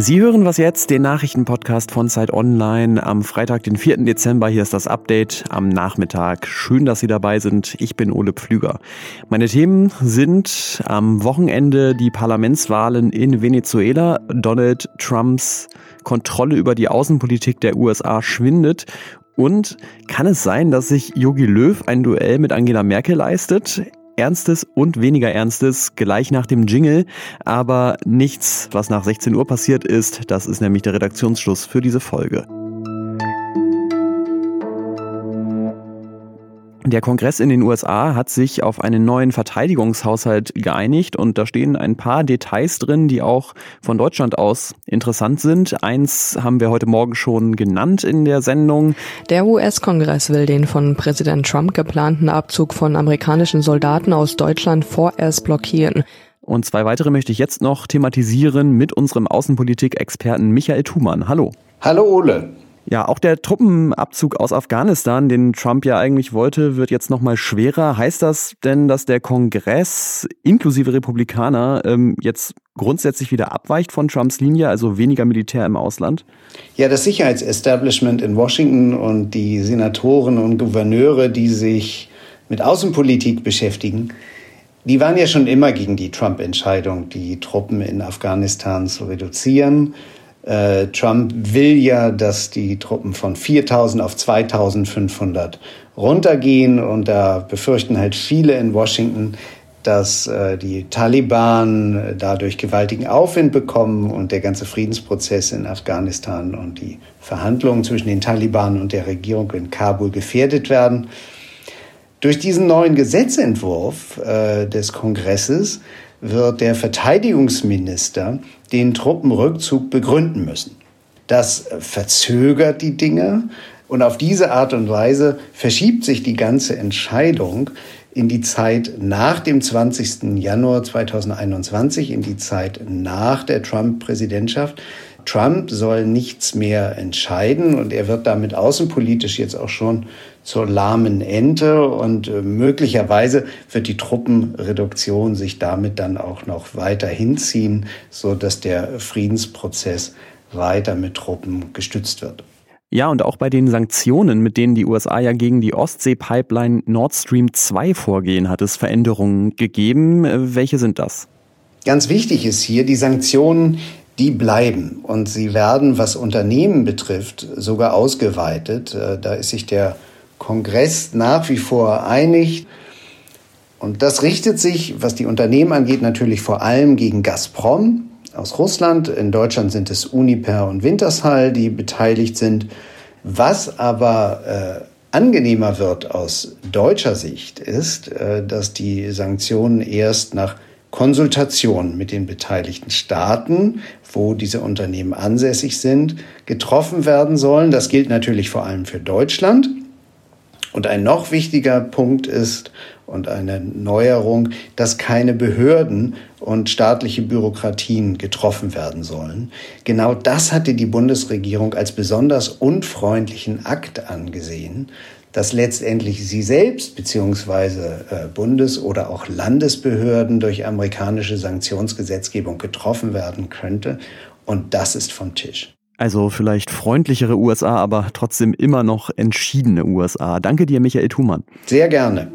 Sie hören was jetzt, den Nachrichtenpodcast von Zeit Online am Freitag, den 4. Dezember. Hier ist das Update am Nachmittag. Schön, dass Sie dabei sind. Ich bin Ole Pflüger. Meine Themen sind am Wochenende die Parlamentswahlen in Venezuela, Donald Trumps Kontrolle über die Außenpolitik der USA schwindet und kann es sein, dass sich Yogi Löw ein Duell mit Angela Merkel leistet? Ernstes und weniger Ernstes gleich nach dem Jingle, aber nichts, was nach 16 Uhr passiert ist. Das ist nämlich der Redaktionsschluss für diese Folge. Der Kongress in den USA hat sich auf einen neuen Verteidigungshaushalt geeinigt und da stehen ein paar Details drin, die auch von Deutschland aus interessant sind. Eins haben wir heute Morgen schon genannt in der Sendung. Der US-Kongress will den von Präsident Trump geplanten Abzug von amerikanischen Soldaten aus Deutschland vorerst blockieren. Und zwei weitere möchte ich jetzt noch thematisieren mit unserem Außenpolitik-Experten Michael Thumann. Hallo. Hallo Ole. Ja, auch der Truppenabzug aus Afghanistan, den Trump ja eigentlich wollte, wird jetzt nochmal schwerer. Heißt das denn, dass der Kongress inklusive Republikaner ähm, jetzt grundsätzlich wieder abweicht von Trumps Linie, also weniger Militär im Ausland? Ja, das Sicherheitsestablishment in Washington und die Senatoren und Gouverneure, die sich mit Außenpolitik beschäftigen, die waren ja schon immer gegen die Trump-Entscheidung, die Truppen in Afghanistan zu reduzieren. Äh, Trump will ja, dass die Truppen von 4000 auf 2500 runtergehen und da befürchten halt viele in Washington, dass äh, die Taliban dadurch gewaltigen Aufwind bekommen und der ganze Friedensprozess in Afghanistan und die Verhandlungen zwischen den Taliban und der Regierung in Kabul gefährdet werden. Durch diesen neuen Gesetzentwurf äh, des Kongresses wird der Verteidigungsminister den Truppenrückzug begründen müssen. Das verzögert die Dinge und auf diese Art und Weise verschiebt sich die ganze Entscheidung in die Zeit nach dem 20. Januar 2021, in die Zeit nach der Trump-Präsidentschaft. Trump soll nichts mehr entscheiden und er wird damit außenpolitisch jetzt auch schon zur lahmen Ente und äh, möglicherweise wird die Truppenreduktion sich damit dann auch noch weiter hinziehen, so dass der Friedensprozess weiter mit Truppen gestützt wird. Ja, und auch bei den Sanktionen, mit denen die USA ja gegen die Ostsee-Pipeline Nord Stream 2 vorgehen, hat es Veränderungen gegeben. Äh, welche sind das? Ganz wichtig ist hier, die Sanktionen, die bleiben und sie werden, was Unternehmen betrifft, sogar ausgeweitet. Äh, da ist sich der Kongress nach wie vor einig. Und das richtet sich, was die Unternehmen angeht, natürlich vor allem gegen Gazprom aus Russland. In Deutschland sind es Uniper und Wintershall, die beteiligt sind. Was aber äh, angenehmer wird aus deutscher Sicht, ist, äh, dass die Sanktionen erst nach Konsultation mit den beteiligten Staaten, wo diese Unternehmen ansässig sind, getroffen werden sollen. Das gilt natürlich vor allem für Deutschland. Und ein noch wichtiger Punkt ist und eine Neuerung, dass keine Behörden und staatliche Bürokratien getroffen werden sollen. Genau das hatte die Bundesregierung als besonders unfreundlichen Akt angesehen dass letztendlich sie selbst beziehungsweise äh, Bundes- oder auch Landesbehörden durch amerikanische Sanktionsgesetzgebung getroffen werden könnte. Und das ist vom Tisch. Also vielleicht freundlichere USA, aber trotzdem immer noch entschiedene USA. Danke dir, Michael Thumann. Sehr gerne.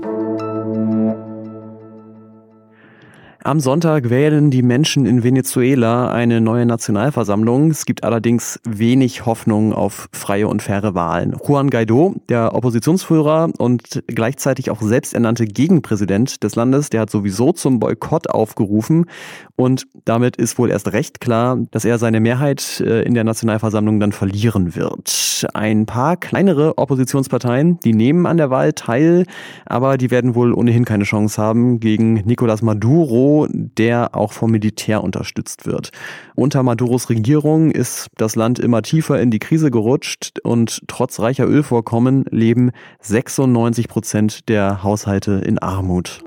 Am Sonntag wählen die Menschen in Venezuela eine neue Nationalversammlung. Es gibt allerdings wenig Hoffnung auf freie und faire Wahlen. Juan Guaido, der Oppositionsführer und gleichzeitig auch selbsternannte Gegenpräsident des Landes, der hat sowieso zum Boykott aufgerufen. Und damit ist wohl erst recht klar, dass er seine Mehrheit äh, in der Nationalversammlung dann verlieren wird. Ein paar kleinere Oppositionsparteien, die nehmen an der Wahl teil, aber die werden wohl ohnehin keine Chance haben gegen Nicolas Maduro der auch vom Militär unterstützt wird. Unter Maduros Regierung ist das Land immer tiefer in die Krise gerutscht und trotz reicher Ölvorkommen leben 96 Prozent der Haushalte in Armut.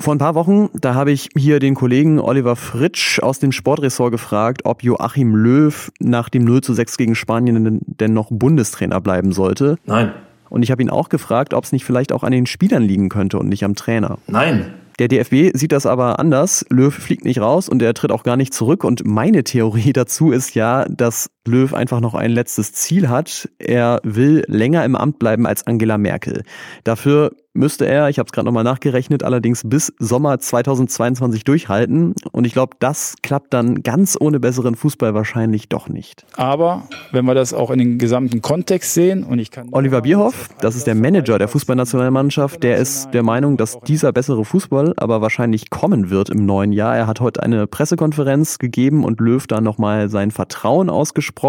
Vor ein paar Wochen, da habe ich hier den Kollegen Oliver Fritsch aus dem Sportressort gefragt, ob Joachim Löw nach dem 0 zu 6 gegen Spanien denn noch Bundestrainer bleiben sollte. Nein. Und ich habe ihn auch gefragt, ob es nicht vielleicht auch an den Spielern liegen könnte und nicht am Trainer. Nein, der DFB sieht das aber anders. Löw fliegt nicht raus und er tritt auch gar nicht zurück. Und meine Theorie dazu ist ja, dass Löw einfach noch ein letztes Ziel hat. Er will länger im Amt bleiben als Angela Merkel. Dafür müsste er, ich habe es gerade nochmal nachgerechnet, allerdings bis Sommer 2022 durchhalten. Und ich glaube, das klappt dann ganz ohne besseren Fußball wahrscheinlich doch nicht. Aber wenn wir das auch in den gesamten Kontext sehen und ich kann. Oliver Bierhoff, das ist der Manager der Fußballnationalmannschaft, der ist der Meinung, dass dieser bessere Fußball aber wahrscheinlich kommen wird im neuen Jahr. Er hat heute eine Pressekonferenz gegeben und Löw da nochmal sein Vertrauen ausgesprochen.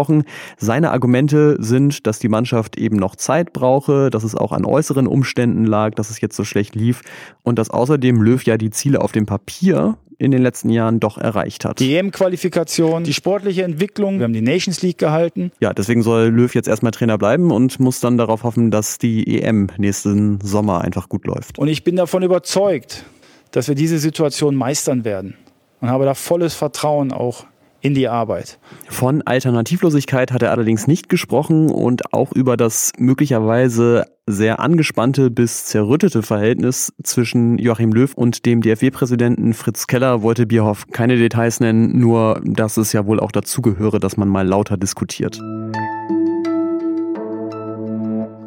Seine Argumente sind, dass die Mannschaft eben noch Zeit brauche, dass es auch an äußeren Umständen lag dass es jetzt so schlecht lief und dass außerdem Löw ja die Ziele auf dem Papier in den letzten Jahren doch erreicht hat. Die EM-Qualifikation, die sportliche Entwicklung, wir haben die Nations League gehalten. Ja, deswegen soll Löw jetzt erstmal Trainer bleiben und muss dann darauf hoffen, dass die EM nächsten Sommer einfach gut läuft. Und ich bin davon überzeugt, dass wir diese Situation meistern werden und habe da volles Vertrauen auch in die Arbeit. Von Alternativlosigkeit hat er allerdings nicht gesprochen und auch über das möglicherweise sehr angespannte bis zerrüttete Verhältnis zwischen Joachim Löw und dem DFW-Präsidenten Fritz Keller wollte Bierhoff keine Details nennen, nur dass es ja wohl auch dazugehöre, dass man mal lauter diskutiert.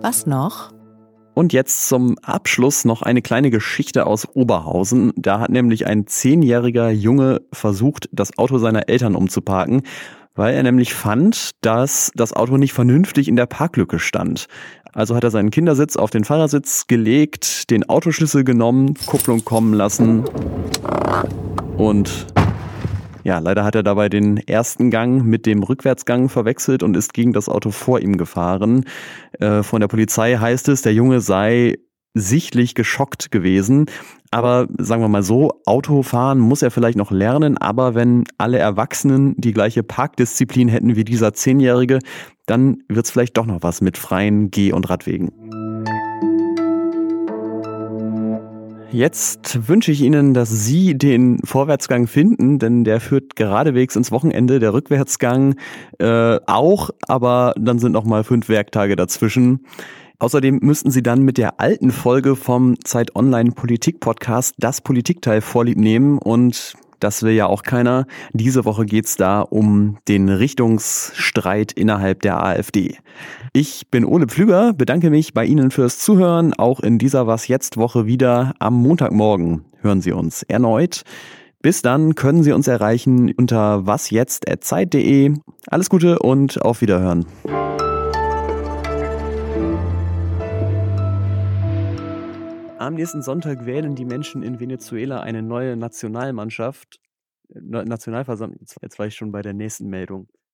Was noch? Und jetzt zum Abschluss noch eine kleine Geschichte aus Oberhausen. Da hat nämlich ein zehnjähriger Junge versucht, das Auto seiner Eltern umzuparken, weil er nämlich fand, dass das Auto nicht vernünftig in der Parklücke stand. Also hat er seinen Kindersitz auf den Fahrersitz gelegt, den Autoschlüssel genommen, Kupplung kommen lassen und ja, leider hat er dabei den ersten Gang mit dem Rückwärtsgang verwechselt und ist gegen das Auto vor ihm gefahren. Äh, von der Polizei heißt es, der Junge sei sichtlich geschockt gewesen. Aber sagen wir mal so, Autofahren muss er vielleicht noch lernen, aber wenn alle Erwachsenen die gleiche Parkdisziplin hätten wie dieser Zehnjährige, dann wird es vielleicht doch noch was mit freien Geh- und Radwegen. Jetzt wünsche ich Ihnen, dass Sie den Vorwärtsgang finden, denn der führt geradewegs ins Wochenende. Der Rückwärtsgang äh, auch, aber dann sind noch mal fünf Werktage dazwischen. Außerdem müssten Sie dann mit der alten Folge vom Zeit Online Politik Podcast das Politikteil vorlieb nehmen und das will ja auch keiner. Diese Woche geht's da um den Richtungsstreit innerhalb der AfD. Ich bin Ole Pflüger, bedanke mich bei Ihnen fürs Zuhören. Auch in dieser Was jetzt Woche wieder am Montagmorgen hören Sie uns erneut. Bis dann können Sie uns erreichen unter wasjetzt.zeit.de. Alles Gute und auf Wiederhören. Am nächsten Sonntag wählen die Menschen in Venezuela eine neue Nationalmannschaft. Nationalversammlung. Jetzt war ich schon bei der nächsten Meldung.